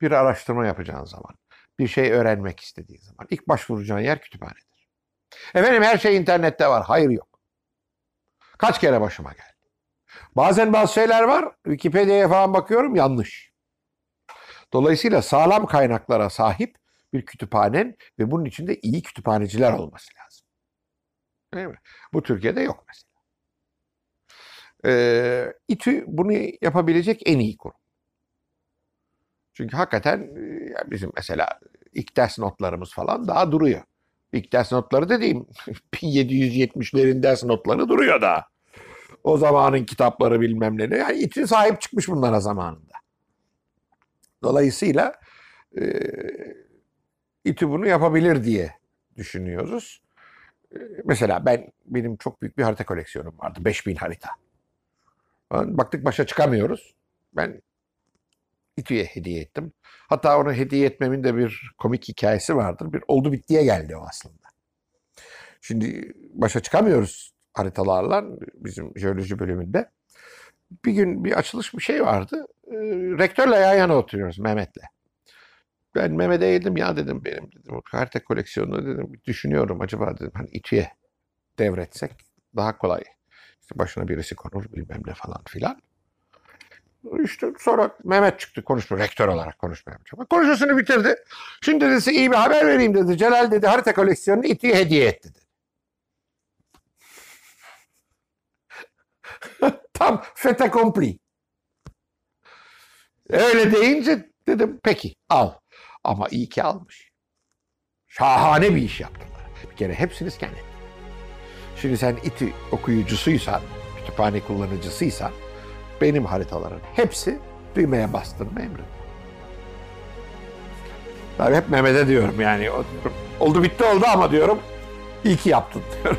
bir araştırma yapacağın zaman, bir şey öğrenmek istediğin zaman ilk başvuracağın yer kütüphanedir. Efendim her şey internette var. Hayır yok. Kaç kere başıma geldi. Bazen bazı şeyler var. Wikipedia'ya falan bakıyorum yanlış. Dolayısıyla sağlam kaynaklara sahip bir kütüphanen ve bunun içinde iyi kütüphaneciler olması lazım. Değil mi? Bu Türkiye'de yok mesela. Ee, İTÜ bunu yapabilecek en iyi kurum. Çünkü hakikaten e, bizim mesela ilk ders notlarımız falan daha duruyor. İlk ders notları dediğim 1770'lerin ders notları duruyor daha. O zamanın kitapları bilmem ne. Yani İTÜ sahip çıkmış bunlara zamanında. Dolayısıyla e, İTÜ bunu yapabilir diye düşünüyoruz. E, mesela ben benim çok büyük bir harita koleksiyonum vardı. 5000 harita. Baktık başa çıkamıyoruz. Ben İTÜ'ye hediye ettim. Hatta onu hediye etmemin de bir komik hikayesi vardır. Bir oldu bittiye geldi o aslında. Şimdi başa çıkamıyoruz haritalarla bizim jeoloji bölümünde. Bir gün bir açılış bir şey vardı. Ee, rektörle yan yana oturuyoruz Mehmet'le. Ben Mehmet'e eğildim ya dedim benim dedim o harita koleksiyonunu dedim düşünüyorum acaba dedim hani İTÜ'ye devretsek daha kolay. İşte başına birisi konur bilmem ne falan filan. İşte sonra Mehmet çıktı konuşma rektör olarak konuşmaya başladı. Konuşmasını bitirdi. Şimdi dedi iyi bir haber vereyim dedi. Celal dedi harita koleksiyonunu İTÜ'ye hediye etti dedi. Tam fait accompli. Öyle deyince dedim peki al. Ama iyi ki almış. Şahane bir iş yaptılar. Bir kere hepsiniz kendi. Şimdi sen İTÜ okuyucusuysan, kütüphane kullanıcısıysan benim haritaların hepsi düğmeye bastırma emri. Tabii hep Mehmet'e diyorum yani. Oldu bitti oldu ama diyorum iyi ki yaptın diyorum.